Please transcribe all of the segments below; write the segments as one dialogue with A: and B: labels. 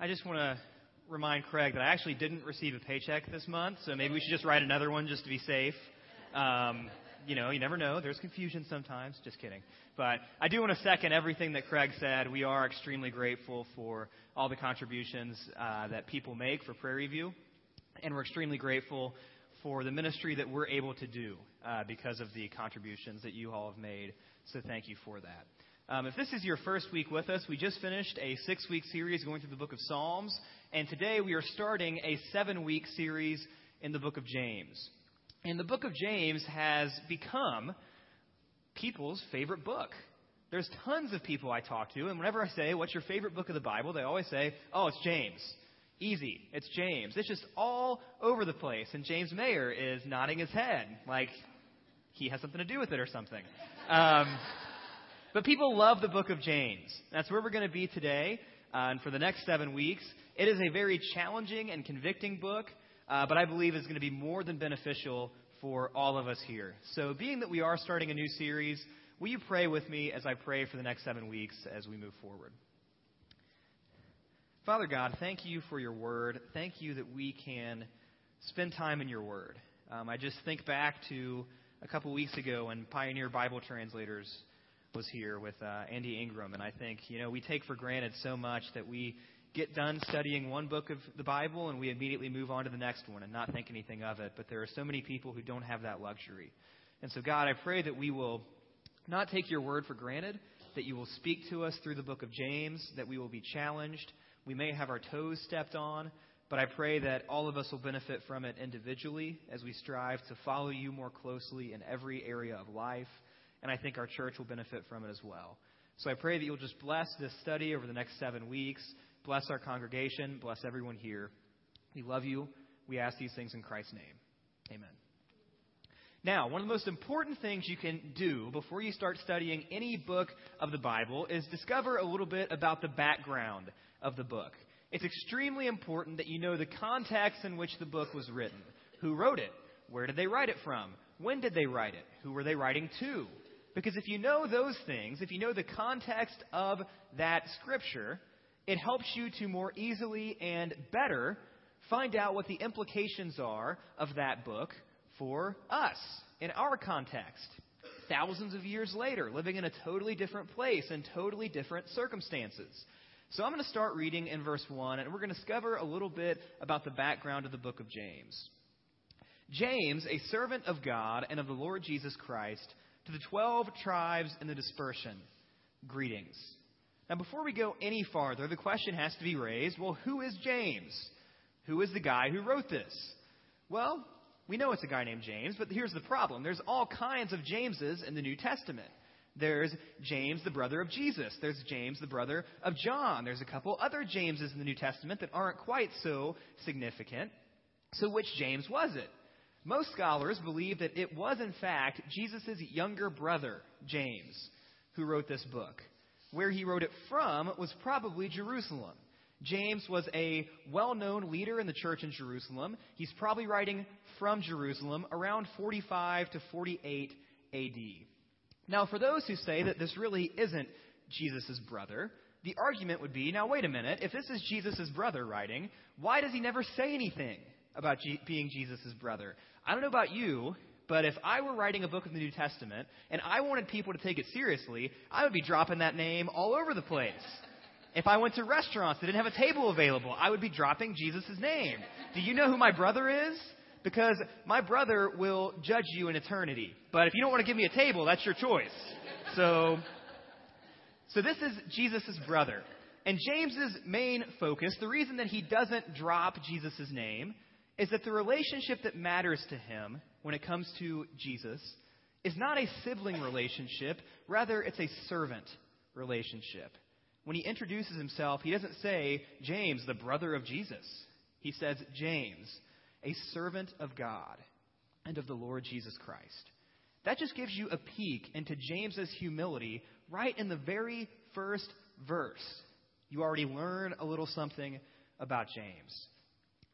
A: I just want to remind Craig that I actually didn't receive a paycheck this month, so maybe we should just write another one just to be safe. Um, you know, you never know. There's confusion sometimes. Just kidding. But I do want to second everything that Craig said. We are extremely grateful for all the contributions uh, that people make for Prairie View, and we're extremely grateful for the ministry that we're able to do uh, because of the contributions that you all have made. So thank you for that. Um, if this is your first week with us, we just finished a six week series going through the book of Psalms, and today we are starting a seven week series in the book of James. And the book of James has become people's favorite book. There's tons of people I talk to, and whenever I say, What's your favorite book of the Bible? they always say, Oh, it's James. Easy. It's James. It's just all over the place. And James Mayer is nodding his head like he has something to do with it or something. Um, but people love the book of James. That's where we're going to be today uh, and for the next seven weeks. It is a very challenging and convicting book, uh, but I believe is going to be more than beneficial for all of us here. So, being that we are starting a new series, will you pray with me as I pray for the next seven weeks as we move forward? Father God, thank you for your word. Thank you that we can spend time in your word. Um, I just think back to a couple weeks ago when Pioneer Bible Translators was here with uh, Andy Ingram, and I think you know we take for granted so much that we get done studying one book of the Bible and we immediately move on to the next one and not think anything of it. But there are so many people who don't have that luxury, and so God, I pray that we will not take your word for granted, that you will speak to us through the book of James, that we will be challenged. We may have our toes stepped on, but I pray that all of us will benefit from it individually as we strive to follow you more closely in every area of life and I think our church will benefit from it as well. So I pray that you'll just bless this study over the next seven weeks. Bless our congregation. Bless everyone here. We love you. We ask these things in Christ's name. Amen. Now, one of the most important things you can do before you start studying any book of the Bible is discover a little bit about the background of the book. It's extremely important that you know the context in which the book was written. Who wrote it? Where did they write it from? When did they write it? Who were they writing to? Because if you know those things, if you know the context of that scripture, it helps you to more easily and better find out what the implications are of that book for us in our context. Thousands of years later, living in a totally different place and totally different circumstances. So I'm going to start reading in verse 1, and we're going to discover a little bit about the background of the book of James. James, a servant of God and of the Lord Jesus Christ, to the 12 tribes in the dispersion, greetings. Now, before we go any farther, the question has to be raised well, who is James? Who is the guy who wrote this? Well, we know it's a guy named James, but here's the problem there's all kinds of Jameses in the New Testament. There's James, the brother of Jesus. There's James, the brother of John. There's a couple other Jameses in the New Testament that aren't quite so significant. So, which James was it? Most scholars believe that it was, in fact, Jesus' younger brother, James, who wrote this book. Where he wrote it from was probably Jerusalem. James was a well known leader in the church in Jerusalem. He's probably writing from Jerusalem around 45 to 48 AD. Now, for those who say that this really isn't Jesus' brother, the argument would be now, wait a minute, if this is Jesus' brother writing, why does he never say anything about G- being Jesus' brother? I don't know about you, but if I were writing a book of the New Testament and I wanted people to take it seriously, I would be dropping that name all over the place. If I went to restaurants that didn't have a table available, I would be dropping Jesus' name. Do you know who my brother is? Because my brother will judge you in eternity. But if you don't want to give me a table, that's your choice. So, so this is Jesus' brother. And James's main focus, the reason that he doesn't drop Jesus' name, is that the relationship that matters to him when it comes to Jesus is not a sibling relationship, rather, it's a servant relationship. When he introduces himself, he doesn't say, James, the brother of Jesus. He says, James, a servant of God and of the Lord Jesus Christ. That just gives you a peek into James's humility right in the very first verse. You already learn a little something about James.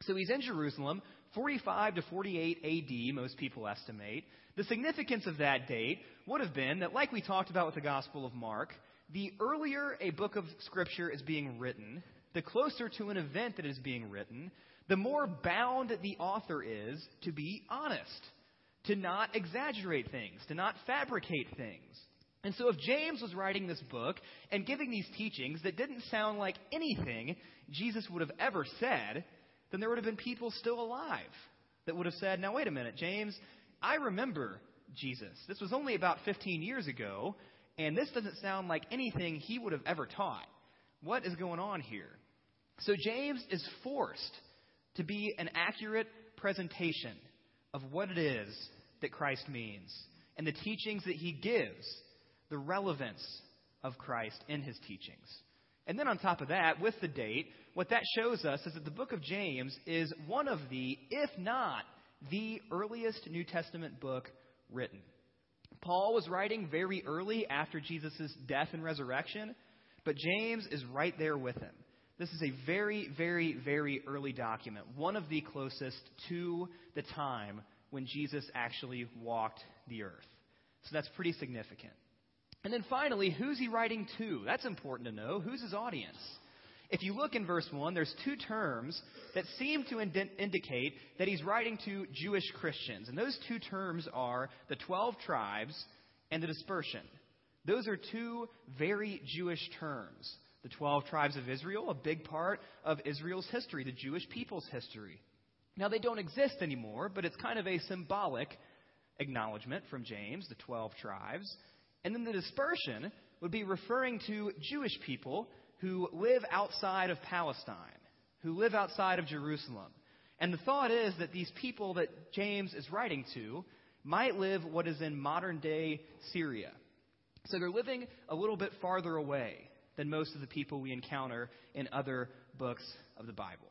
A: So he's in Jerusalem, 45 to 48 AD, most people estimate. The significance of that date would have been that, like we talked about with the Gospel of Mark, the earlier a book of Scripture is being written, the closer to an event that is being written, the more bound the author is to be honest, to not exaggerate things, to not fabricate things. And so, if James was writing this book and giving these teachings that didn't sound like anything Jesus would have ever said, then there would have been people still alive that would have said, Now, wait a minute, James, I remember Jesus. This was only about 15 years ago, and this doesn't sound like anything he would have ever taught. What is going on here? So, James is forced to be an accurate presentation of what it is that Christ means and the teachings that he gives, the relevance of Christ in his teachings. And then on top of that, with the date, what that shows us is that the book of James is one of the, if not the earliest New Testament book written. Paul was writing very early after Jesus' death and resurrection, but James is right there with him. This is a very, very, very early document, one of the closest to the time when Jesus actually walked the earth. So that's pretty significant. And then finally, who's he writing to? That's important to know. Who's his audience? If you look in verse 1, there's two terms that seem to ind- indicate that he's writing to Jewish Christians. And those two terms are the 12 tribes and the dispersion. Those are two very Jewish terms the 12 tribes of Israel, a big part of Israel's history, the Jewish people's history. Now, they don't exist anymore, but it's kind of a symbolic acknowledgement from James, the 12 tribes. And then the dispersion would be referring to Jewish people who live outside of Palestine, who live outside of Jerusalem. And the thought is that these people that James is writing to might live what is in modern day Syria. So they're living a little bit farther away than most of the people we encounter in other books of the Bible.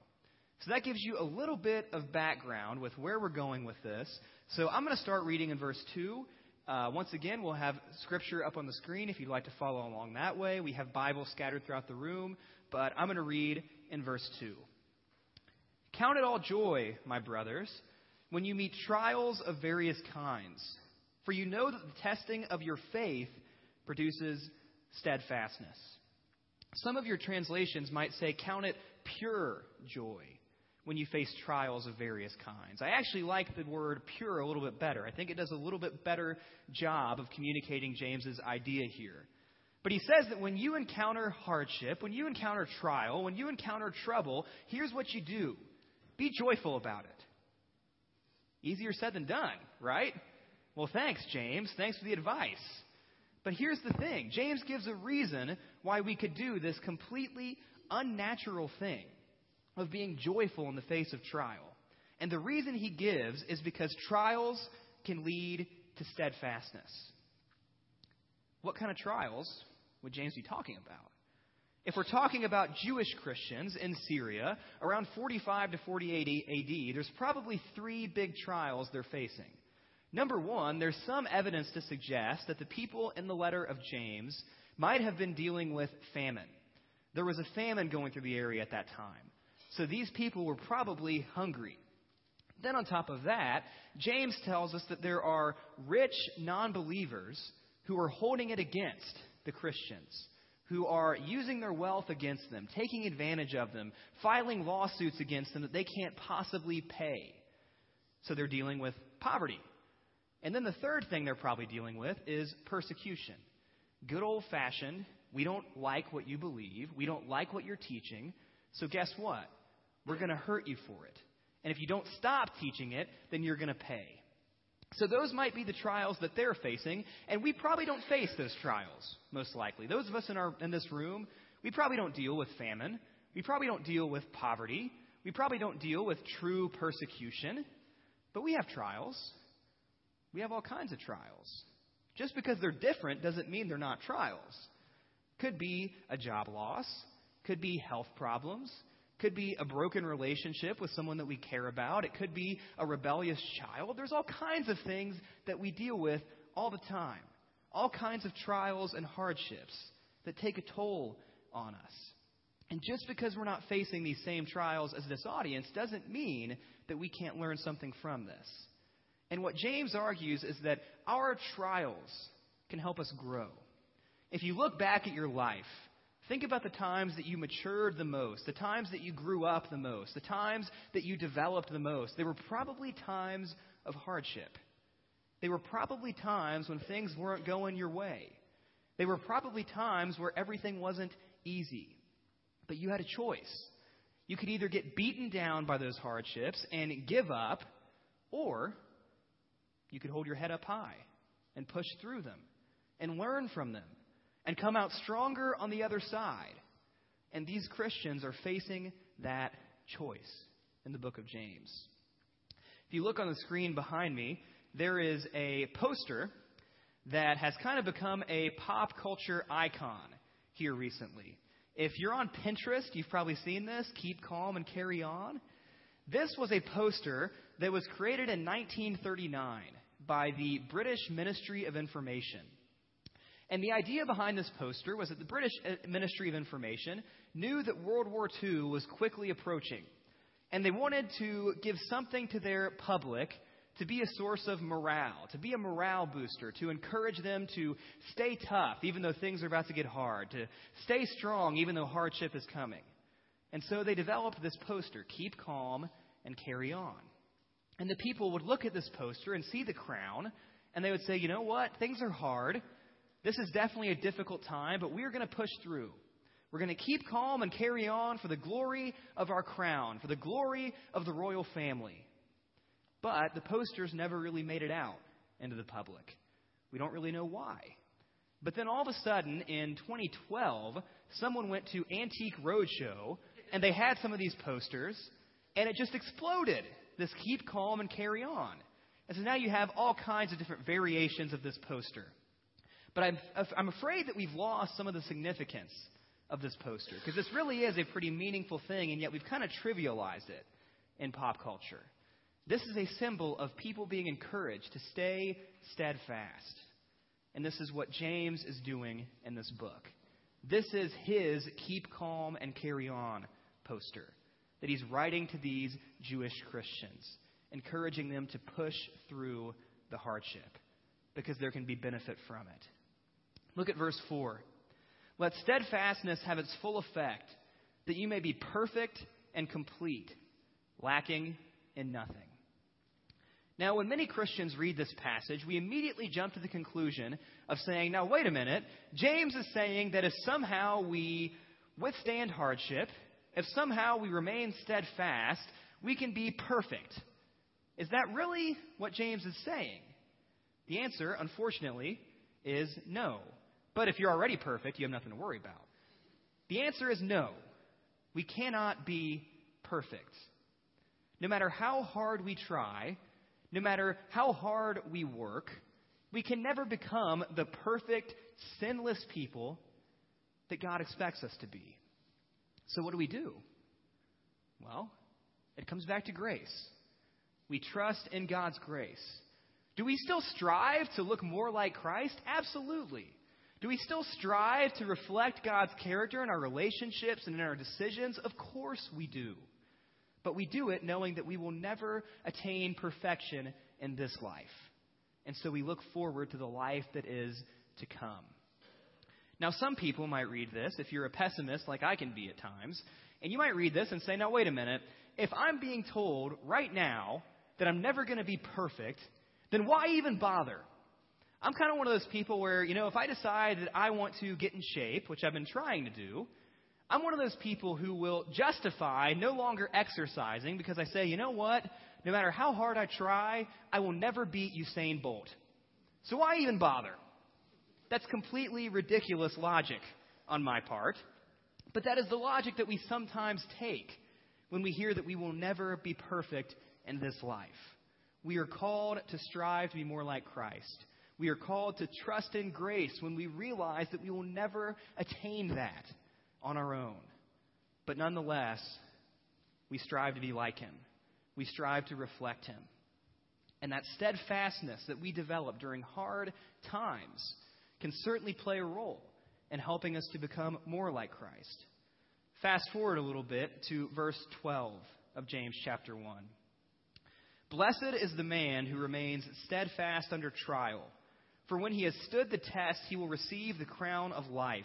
A: So that gives you a little bit of background with where we're going with this. So I'm going to start reading in verse 2. Uh, once again, we'll have scripture up on the screen if you'd like to follow along that way. We have Bibles scattered throughout the room, but I'm going to read in verse 2. Count it all joy, my brothers, when you meet trials of various kinds, for you know that the testing of your faith produces steadfastness. Some of your translations might say, Count it pure joy when you face trials of various kinds. I actually like the word pure a little bit better. I think it does a little bit better job of communicating James's idea here. But he says that when you encounter hardship, when you encounter trial, when you encounter trouble, here's what you do be joyful about it. Easier said than done, right? Well, thanks, James. Thanks for the advice. But here's the thing James gives a reason why we could do this completely unnatural thing of being joyful in the face of trial. And the reason he gives is because trials can lead to steadfastness. What kind of trials would James be talking about? If we're talking about Jewish Christians in Syria around 45 to 48 AD, there's probably three big trials they're facing. Number one, there's some evidence to suggest that the people in the letter of James might have been dealing with famine. There was a famine going through the area at that time. So these people were probably hungry. Then, on top of that, James tells us that there are rich non believers who are holding it against the Christians, who are using their wealth against them, taking advantage of them, filing lawsuits against them that they can't possibly pay. So they're dealing with poverty. And then the third thing they're probably dealing with is persecution. Good old fashioned, we don't like what you believe, we don't like what you're teaching, so guess what? We're going to hurt you for it. And if you don't stop teaching it, then you're going to pay. So those might be the trials that they're facing, and we probably don't face those trials, most likely. Those of us in, our, in this room, we probably don't deal with famine. We probably don't deal with poverty. We probably don't deal with true persecution. But we have trials. We have all kinds of trials. Just because they're different doesn't mean they're not trials. Could be a job loss, could be health problems, could be a broken relationship with someone that we care about, it could be a rebellious child. There's all kinds of things that we deal with all the time. All kinds of trials and hardships that take a toll on us. And just because we're not facing these same trials as this audience doesn't mean that we can't learn something from this. And what James argues is that our trials can help us grow. If you look back at your life, Think about the times that you matured the most, the times that you grew up the most, the times that you developed the most. They were probably times of hardship. They were probably times when things weren't going your way. They were probably times where everything wasn't easy. But you had a choice. You could either get beaten down by those hardships and give up, or you could hold your head up high and push through them and learn from them and come out stronger on the other side. And these Christians are facing that choice in the book of James. If you look on the screen behind me, there is a poster that has kind of become a pop culture icon here recently. If you're on Pinterest, you've probably seen this Keep Calm and Carry On. This was a poster that was created in 1939 by the British Ministry of Information. And the idea behind this poster was that the British uh, Ministry of Information knew that World War II was quickly approaching. And they wanted to give something to their public to be a source of morale, to be a morale booster, to encourage them to stay tough even though things are about to get hard, to stay strong even though hardship is coming. And so they developed this poster keep calm and carry on. And the people would look at this poster and see the crown, and they would say, you know what? Things are hard. This is definitely a difficult time, but we are going to push through. We're going to keep calm and carry on for the glory of our crown, for the glory of the royal family. But the posters never really made it out into the public. We don't really know why. But then all of a sudden, in 2012, someone went to Antique Roadshow and they had some of these posters, and it just exploded. This keep calm and carry on. And so now you have all kinds of different variations of this poster. But I'm, I'm afraid that we've lost some of the significance of this poster because this really is a pretty meaningful thing, and yet we've kind of trivialized it in pop culture. This is a symbol of people being encouraged to stay steadfast. And this is what James is doing in this book. This is his keep calm and carry on poster that he's writing to these Jewish Christians, encouraging them to push through the hardship because there can be benefit from it. Look at verse 4. Let steadfastness have its full effect, that you may be perfect and complete, lacking in nothing. Now, when many Christians read this passage, we immediately jump to the conclusion of saying, now, wait a minute. James is saying that if somehow we withstand hardship, if somehow we remain steadfast, we can be perfect. Is that really what James is saying? The answer, unfortunately, is no. But if you're already perfect, you have nothing to worry about. The answer is no. We cannot be perfect. No matter how hard we try, no matter how hard we work, we can never become the perfect, sinless people that God expects us to be. So, what do we do? Well, it comes back to grace. We trust in God's grace. Do we still strive to look more like Christ? Absolutely. Do we still strive to reflect God's character in our relationships and in our decisions? Of course we do. But we do it knowing that we will never attain perfection in this life. And so we look forward to the life that is to come. Now, some people might read this, if you're a pessimist like I can be at times, and you might read this and say, now, wait a minute. If I'm being told right now that I'm never going to be perfect, then why even bother? I'm kind of one of those people where, you know, if I decide that I want to get in shape, which I've been trying to do, I'm one of those people who will justify no longer exercising because I say, you know what? No matter how hard I try, I will never beat Usain Bolt. So why even bother? That's completely ridiculous logic on my part. But that is the logic that we sometimes take when we hear that we will never be perfect in this life. We are called to strive to be more like Christ. We are called to trust in grace when we realize that we will never attain that on our own. But nonetheless, we strive to be like him. We strive to reflect him. And that steadfastness that we develop during hard times can certainly play a role in helping us to become more like Christ. Fast forward a little bit to verse 12 of James chapter 1. Blessed is the man who remains steadfast under trial, for when he has stood the test, he will receive the crown of life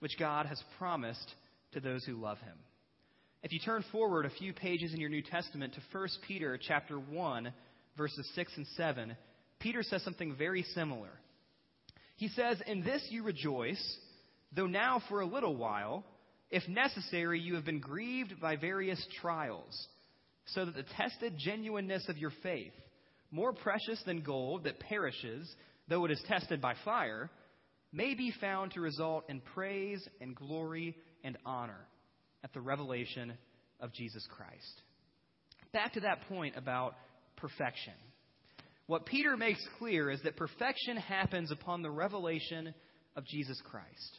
A: which God has promised to those who love him. If you turn forward a few pages in your New Testament to 1 Peter chapter 1 verses 6 and 7, Peter says something very similar. He says, "In this you rejoice, though now for a little while, if necessary, you have been grieved by various trials, so that the tested genuineness of your faith, more precious than gold that perishes, though it is tested by fire, may be found to result in praise and glory and honor at the revelation of Jesus Christ. Back to that point about perfection. What Peter makes clear is that perfection happens upon the revelation of Jesus Christ.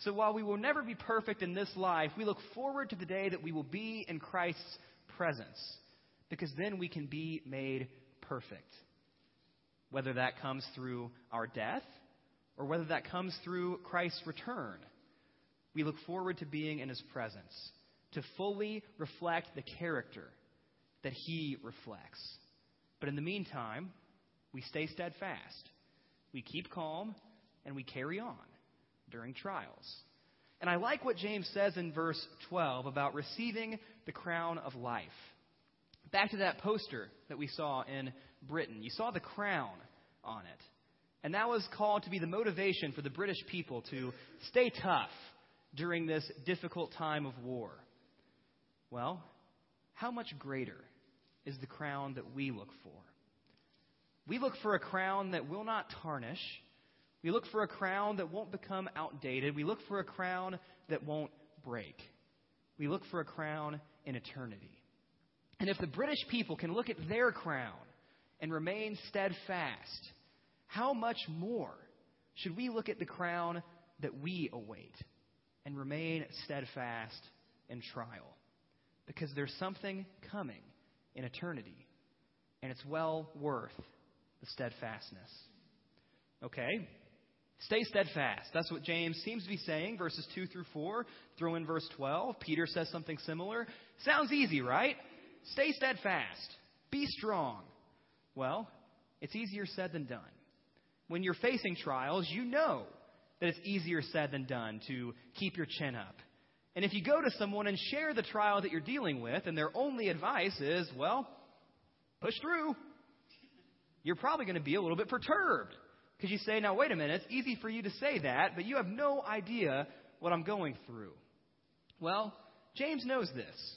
A: So while we will never be perfect in this life, we look forward to the day that we will be in Christ's presence, because then we can be made perfect. Whether that comes through our death or whether that comes through Christ's return. We look forward to being in his presence, to fully reflect the character that he reflects. But in the meantime, we stay steadfast, we keep calm, and we carry on during trials. And I like what James says in verse 12 about receiving the crown of life. Back to that poster that we saw in Britain. You saw the crown on it. And that was called to be the motivation for the British people to stay tough during this difficult time of war. Well, how much greater is the crown that we look for? We look for a crown that will not tarnish. We look for a crown that won't become outdated. We look for a crown that won't break. We look for a crown in eternity. And if the British people can look at their crown and remain steadfast, how much more should we look at the crown that we await and remain steadfast in trial? Because there's something coming in eternity, and it's well worth the steadfastness. Okay? Stay steadfast. That's what James seems to be saying, verses 2 through 4. Throw in verse 12. Peter says something similar. Sounds easy, right? Stay steadfast. Be strong. Well, it's easier said than done when you're facing trials, you know that it's easier said than done to keep your chin up. And if you go to someone and share the trial that you're dealing with, and their only advice is, well, push through, you're probably going to be a little bit perturbed. Because you say, now, wait a minute, it's easy for you to say that, but you have no idea what I'm going through. Well, James knows this,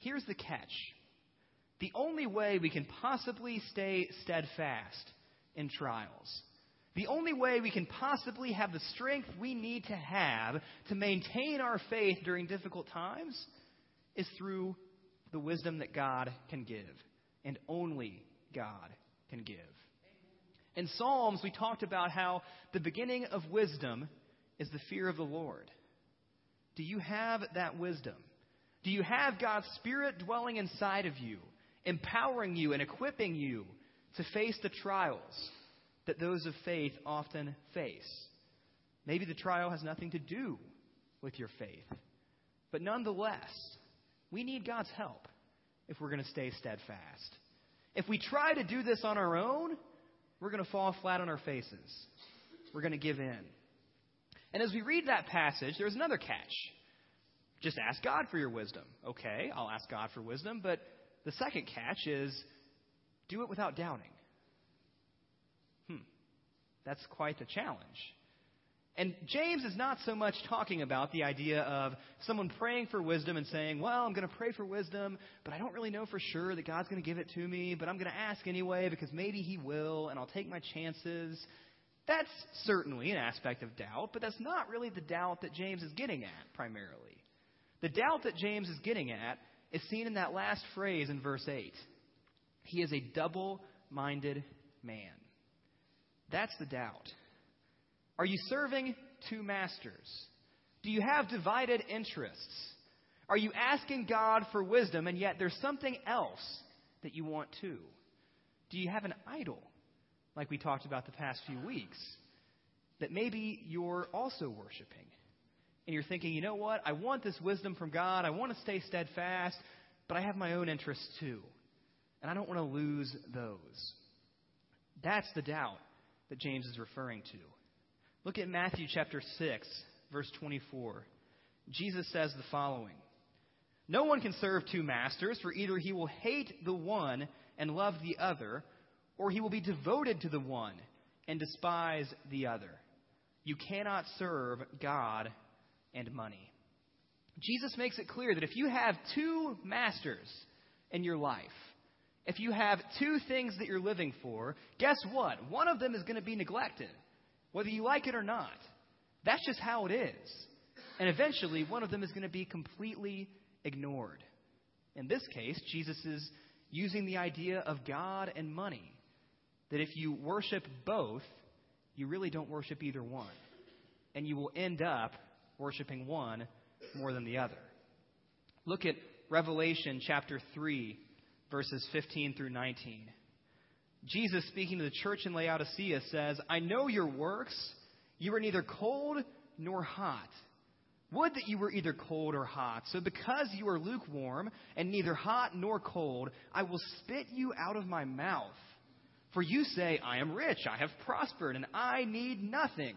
A: Here's the catch the only way we can possibly stay steadfast in trials. The only way we can possibly have the strength we need to have to maintain our faith during difficult times is through the wisdom that God can give, and only God can give. In Psalms, we talked about how the beginning of wisdom is the fear of the Lord. Do you have that wisdom? Do you have God's Spirit dwelling inside of you, empowering you and equipping you to face the trials that those of faith often face. Maybe the trial has nothing to do with your faith. But nonetheless, we need God's help if we're going to stay steadfast. If we try to do this on our own, we're going to fall flat on our faces. We're going to give in. And as we read that passage, there's another catch. Just ask God for your wisdom. Okay, I'll ask God for wisdom, but the second catch is do it without doubting. Hmm, that's quite the challenge. And James is not so much talking about the idea of someone praying for wisdom and saying, Well, I'm going to pray for wisdom, but I don't really know for sure that God's going to give it to me, but I'm going to ask anyway because maybe He will, and I'll take my chances. That's certainly an aspect of doubt, but that's not really the doubt that James is getting at primarily. The doubt that James is getting at is seen in that last phrase in verse 8. He is a double minded man. That's the doubt. Are you serving two masters? Do you have divided interests? Are you asking God for wisdom and yet there's something else that you want too? Do you have an idol, like we talked about the past few weeks, that maybe you're also worshiping? And you're thinking, you know what? I want this wisdom from God. I want to stay steadfast, but I have my own interests too. And I don't want to lose those. That's the doubt that James is referring to. Look at Matthew chapter 6, verse 24. Jesus says the following No one can serve two masters, for either he will hate the one and love the other, or he will be devoted to the one and despise the other. You cannot serve God and money. Jesus makes it clear that if you have two masters in your life, if you have two things that you're living for, guess what? One of them is going to be neglected, whether you like it or not. That's just how it is. And eventually, one of them is going to be completely ignored. In this case, Jesus is using the idea of God and money. That if you worship both, you really don't worship either one. And you will end up worshiping one more than the other. Look at Revelation chapter 3, verses 15 through 19. Jesus, speaking to the church in Laodicea, says, I know your works. You are neither cold nor hot. Would that you were either cold or hot. So because you are lukewarm and neither hot nor cold, I will spit you out of my mouth. For you say, I am rich, I have prospered, and I need nothing,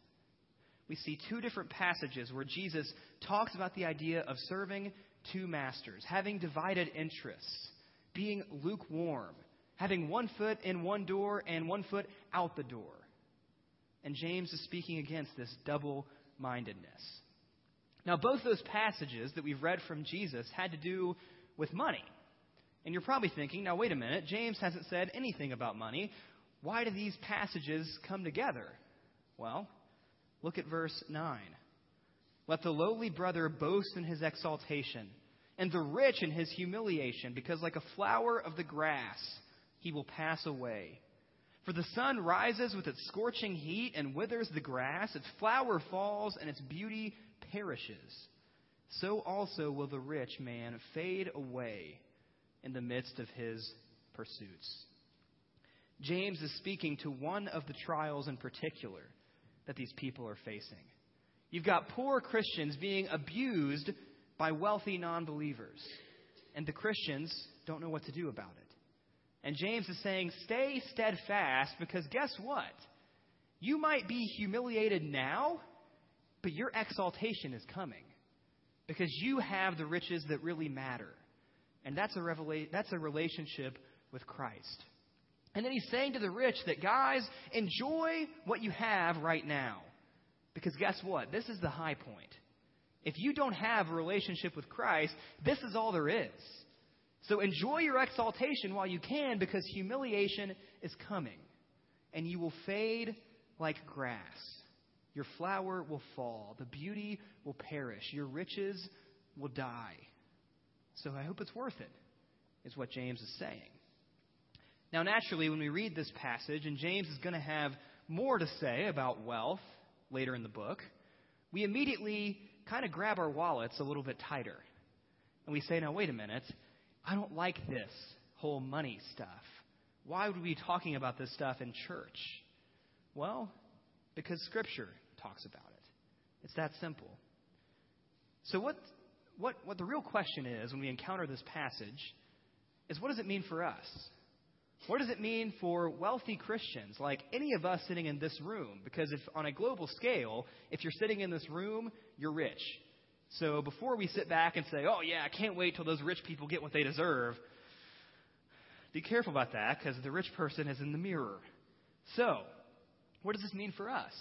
A: We see two different passages where Jesus talks about the idea of serving two masters, having divided interests being lukewarm, having one foot in one door and one foot out the door. And James is speaking against this double mindedness. Now, both those passages that we've read from Jesus had to do with money. And you're probably thinking, now, wait a minute, James hasn't said anything about money. Why do these passages come together? Well, look at verse 9. Let the lowly brother boast in his exaltation and the rich in his humiliation, because like a flower of the grass, he will pass away. For the sun rises with its scorching heat and withers the grass, its flower falls, and its beauty perishes. So also will the rich man fade away in the midst of his pursuits. James is speaking to one of the trials in particular that these people are facing. You've got poor Christians being abused by wealthy non believers. And the Christians don't know what to do about it. And James is saying, stay steadfast because guess what? You might be humiliated now, but your exaltation is coming because you have the riches that really matter. And that's a, revela- that's a relationship with Christ. And then he's saying to the rich that, guys, enjoy what you have right now. Because guess what? This is the high point. If you don't have a relationship with Christ, this is all there is. So enjoy your exaltation while you can because humiliation is coming. And you will fade like grass. Your flower will fall. The beauty will perish. Your riches will die. So I hope it's worth it, is what James is saying. Now, naturally, when we read this passage, and James is going to have more to say about wealth later in the book, we immediately kind of grab our wallets a little bit tighter. And we say, now, wait a minute. I don't like this whole money stuff. Why would we be talking about this stuff in church? Well, because Scripture talks about it. It's that simple. So, what, what, what the real question is when we encounter this passage is what does it mean for us? What does it mean for wealthy Christians like any of us sitting in this room? Because if on a global scale, if you're sitting in this room, you're rich. So before we sit back and say, oh, yeah, I can't wait till those rich people get what they deserve, be careful about that because the rich person is in the mirror. So, what does this mean for us?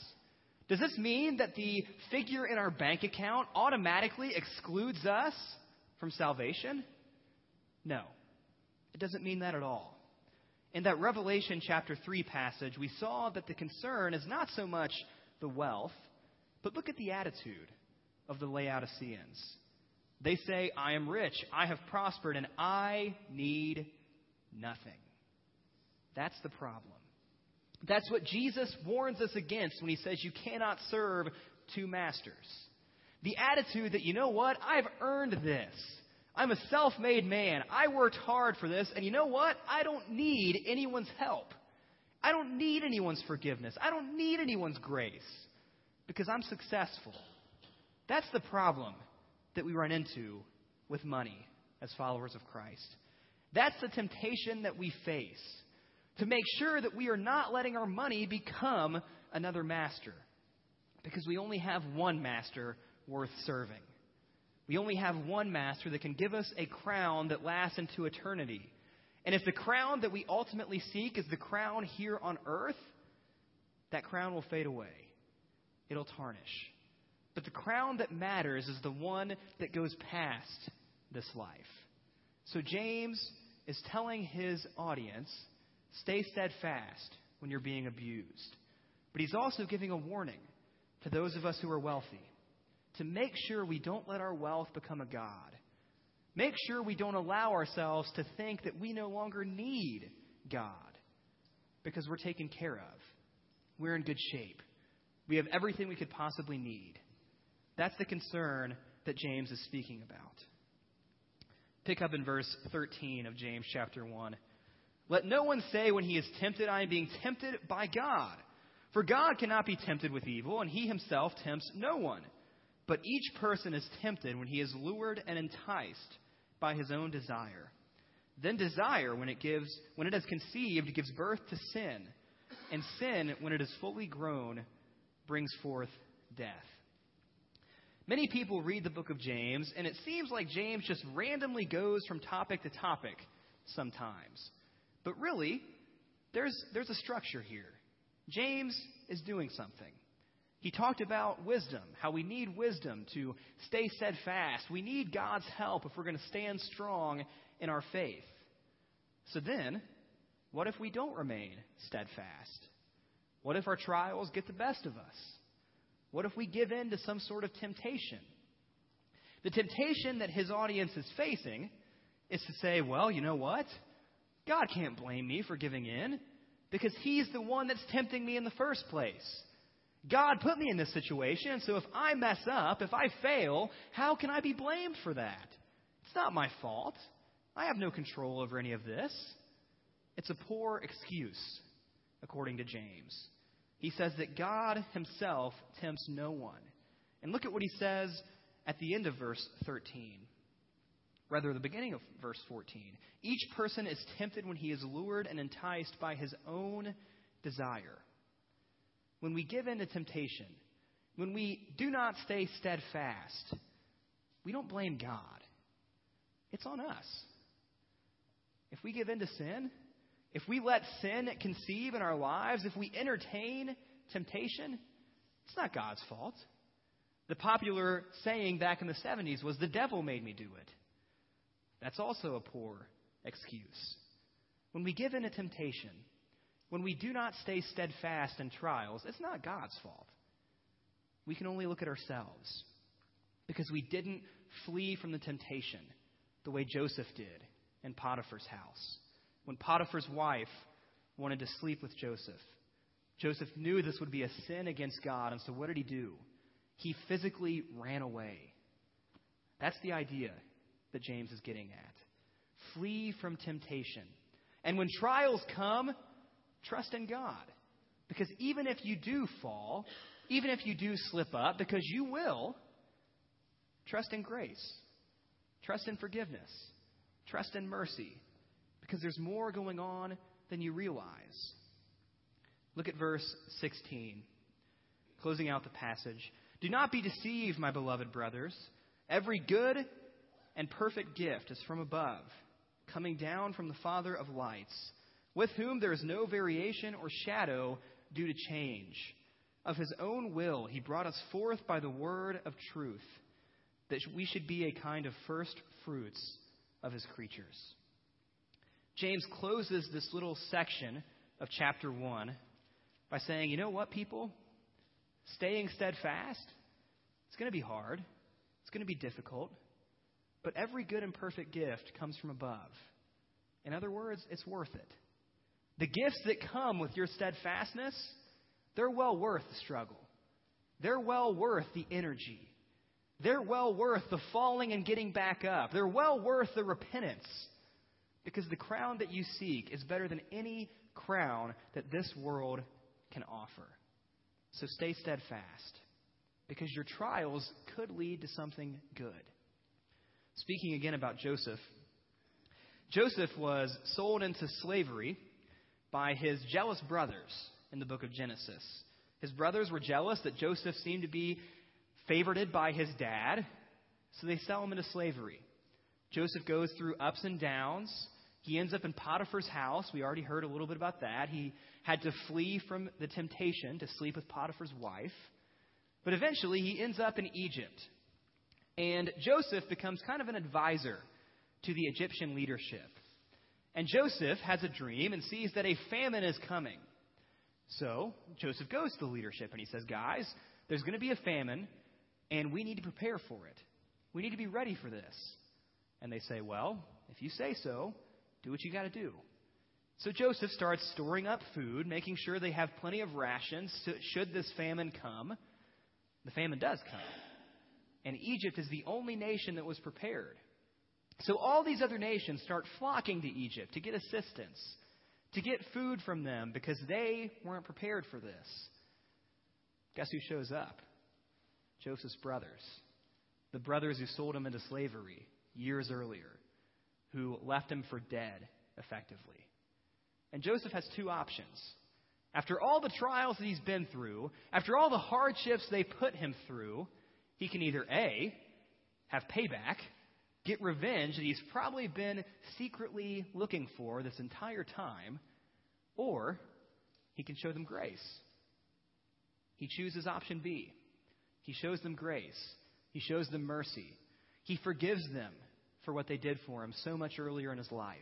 A: Does this mean that the figure in our bank account automatically excludes us from salvation? No. It doesn't mean that at all. In that Revelation chapter 3 passage, we saw that the concern is not so much the wealth, but look at the attitude of the Laodiceans. They say, I am rich, I have prospered, and I need nothing. That's the problem. That's what Jesus warns us against when he says you cannot serve two masters. The attitude that, you know what, I've earned this. I'm a self made man. I worked hard for this, and you know what? I don't need anyone's help. I don't need anyone's forgiveness. I don't need anyone's grace because I'm successful. That's the problem that we run into with money as followers of Christ. That's the temptation that we face to make sure that we are not letting our money become another master. Because we only have one master worth serving. We only have one master that can give us a crown that lasts into eternity. And if the crown that we ultimately seek is the crown here on earth, that crown will fade away. It'll tarnish. But the crown that matters is the one that goes past this life. So James is telling his audience Stay steadfast when you're being abused. But he's also giving a warning to those of us who are wealthy to make sure we don't let our wealth become a God. Make sure we don't allow ourselves to think that we no longer need God because we're taken care of. We're in good shape. We have everything we could possibly need. That's the concern that James is speaking about. Pick up in verse 13 of James chapter 1. Let no one say when he is tempted, I am being tempted by God. For God cannot be tempted with evil, and he himself tempts no one. But each person is tempted when he is lured and enticed by his own desire. Then desire, when it gives, when it has conceived, gives birth to sin. And sin, when it is fully grown, brings forth death. Many people read the book of James, and it seems like James just randomly goes from topic to topic sometimes. But really, there's, there's a structure here. James is doing something. He talked about wisdom, how we need wisdom to stay steadfast. We need God's help if we're going to stand strong in our faith. So then, what if we don't remain steadfast? What if our trials get the best of us? What if we give in to some sort of temptation? The temptation that his audience is facing is to say, well, you know what? God can't blame me for giving in because He's the one that's tempting me in the first place. God put me in this situation, so if I mess up, if I fail, how can I be blamed for that? It's not my fault. I have no control over any of this. It's a poor excuse, according to James. He says that God Himself tempts no one. And look at what He says at the end of verse 13 rather, the beginning of verse 14. Each person is tempted when he is lured and enticed by his own desire. When we give in to temptation, when we do not stay steadfast, we don't blame God. It's on us. If we give in to sin, if we let sin conceive in our lives, if we entertain temptation, it's not God's fault. The popular saying back in the 70s was, the devil made me do it. That's also a poor excuse. When we give in to temptation, when we do not stay steadfast in trials, it's not God's fault. We can only look at ourselves because we didn't flee from the temptation the way Joseph did in Potiphar's house. When Potiphar's wife wanted to sleep with Joseph, Joseph knew this would be a sin against God, and so what did he do? He physically ran away. That's the idea that James is getting at. Flee from temptation. And when trials come, trust in God. Because even if you do fall, even if you do slip up, because you will, trust in grace. Trust in forgiveness. Trust in mercy. Because there's more going on than you realize. Look at verse 16, closing out the passage. Do not be deceived, my beloved brothers. Every good and perfect gift is from above, coming down from the Father of lights, with whom there is no variation or shadow due to change. Of his own will, he brought us forth by the word of truth, that we should be a kind of first fruits of his creatures. James closes this little section of chapter 1 by saying, You know what, people? Staying steadfast, it's going to be hard, it's going to be difficult, but every good and perfect gift comes from above. In other words, it's worth it. The gifts that come with your steadfastness, they're well worth the struggle. They're well worth the energy. They're well worth the falling and getting back up. They're well worth the repentance. Because the crown that you seek is better than any crown that this world can offer. So stay steadfast. Because your trials could lead to something good. Speaking again about Joseph, Joseph was sold into slavery by his jealous brothers in the book of Genesis. His brothers were jealous that Joseph seemed to be favored by his dad, so they sell him into slavery. Joseph goes through ups and downs. He ends up in Potiphar's house. We already heard a little bit about that. He had to flee from the temptation to sleep with Potiphar's wife. But eventually, he ends up in Egypt. And Joseph becomes kind of an advisor to the Egyptian leadership. And Joseph has a dream and sees that a famine is coming. So Joseph goes to the leadership and he says, Guys, there's going to be a famine, and we need to prepare for it. We need to be ready for this. And they say, Well, if you say so, do what you got to do. So Joseph starts storing up food, making sure they have plenty of rations should this famine come. The famine does come. And Egypt is the only nation that was prepared. So all these other nations start flocking to Egypt to get assistance, to get food from them because they weren't prepared for this. Guess who shows up? Joseph's brothers. The brothers who sold him into slavery years earlier, who left him for dead, effectively. And Joseph has two options. After all the trials that he's been through, after all the hardships they put him through, he can either A, have payback, get revenge that he's probably been secretly looking for this entire time, or he can show them grace. He chooses option B. He shows them grace. He shows them mercy. He forgives them for what they did for him so much earlier in his life.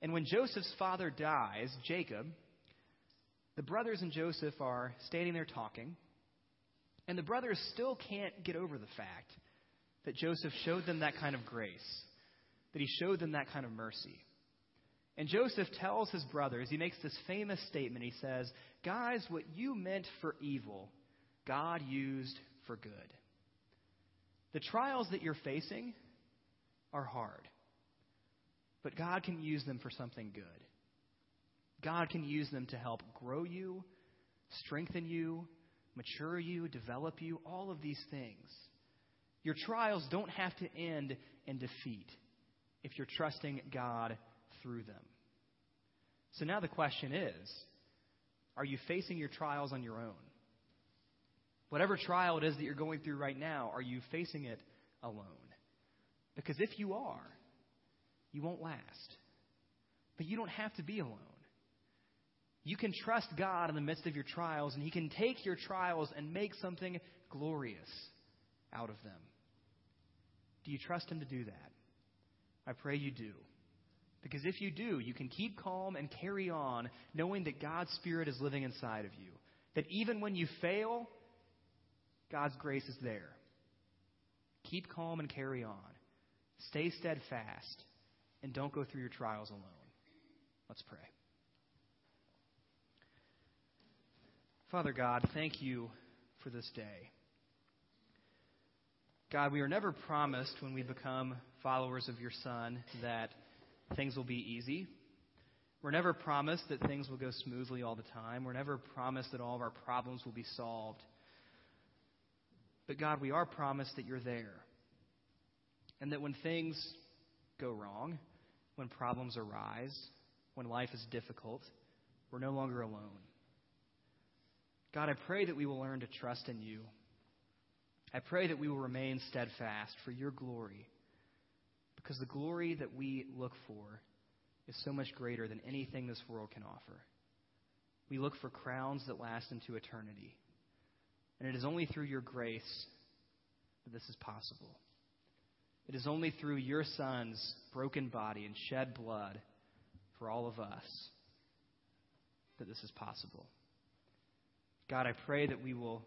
A: And when Joseph's father dies, Jacob, the brothers and Joseph are standing there talking, and the brothers still can't get over the fact that Joseph showed them that kind of grace, that he showed them that kind of mercy. And Joseph tells his brothers, he makes this famous statement. He says, Guys, what you meant for evil, God used for good. The trials that you're facing are hard, but God can use them for something good. God can use them to help grow you, strengthen you, mature you, develop you, all of these things. Your trials don't have to end in defeat if you're trusting God through them. So now the question is are you facing your trials on your own? Whatever trial it is that you're going through right now, are you facing it alone? Because if you are, you won't last. But you don't have to be alone. You can trust God in the midst of your trials, and He can take your trials and make something glorious out of them. Do you trust Him to do that? I pray you do. Because if you do, you can keep calm and carry on, knowing that God's Spirit is living inside of you. That even when you fail, God's grace is there. Keep calm and carry on. Stay steadfast, and don't go through your trials alone. Let's pray. Father God, thank you for this day. God, we are never promised when we become followers of your Son that things will be easy. We're never promised that things will go smoothly all the time. We're never promised that all of our problems will be solved. But God, we are promised that you're there. And that when things go wrong, when problems arise, when life is difficult, we're no longer alone. God, I pray that we will learn to trust in you. I pray that we will remain steadfast for your glory, because the glory that we look for is so much greater than anything this world can offer. We look for crowns that last into eternity. And it is only through your grace that this is possible. It is only through your Son's broken body and shed blood for all of us that this is possible. God, I pray that we will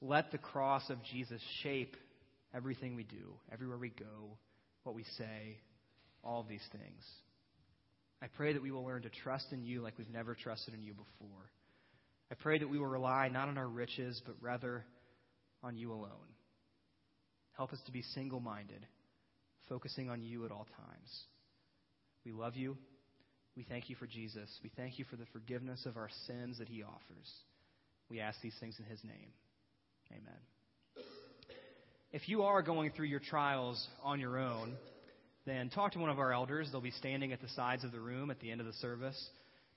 A: let the cross of Jesus shape everything we do, everywhere we go, what we say, all of these things. I pray that we will learn to trust in you like we've never trusted in you before. I pray that we will rely not on our riches, but rather on you alone. Help us to be single minded, focusing on you at all times. We love you. We thank you for Jesus. We thank you for the forgiveness of our sins that he offers. We ask these things in his name. Amen. If you are going through your trials on your own, then talk to one of our elders. They'll be standing at the sides of the room at the end of the service.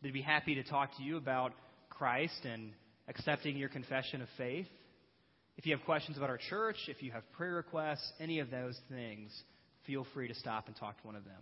A: They'd be happy to talk to you about Christ and accepting your confession of faith. If you have questions about our church, if you have prayer requests, any of those things, feel free to stop and talk to one of them.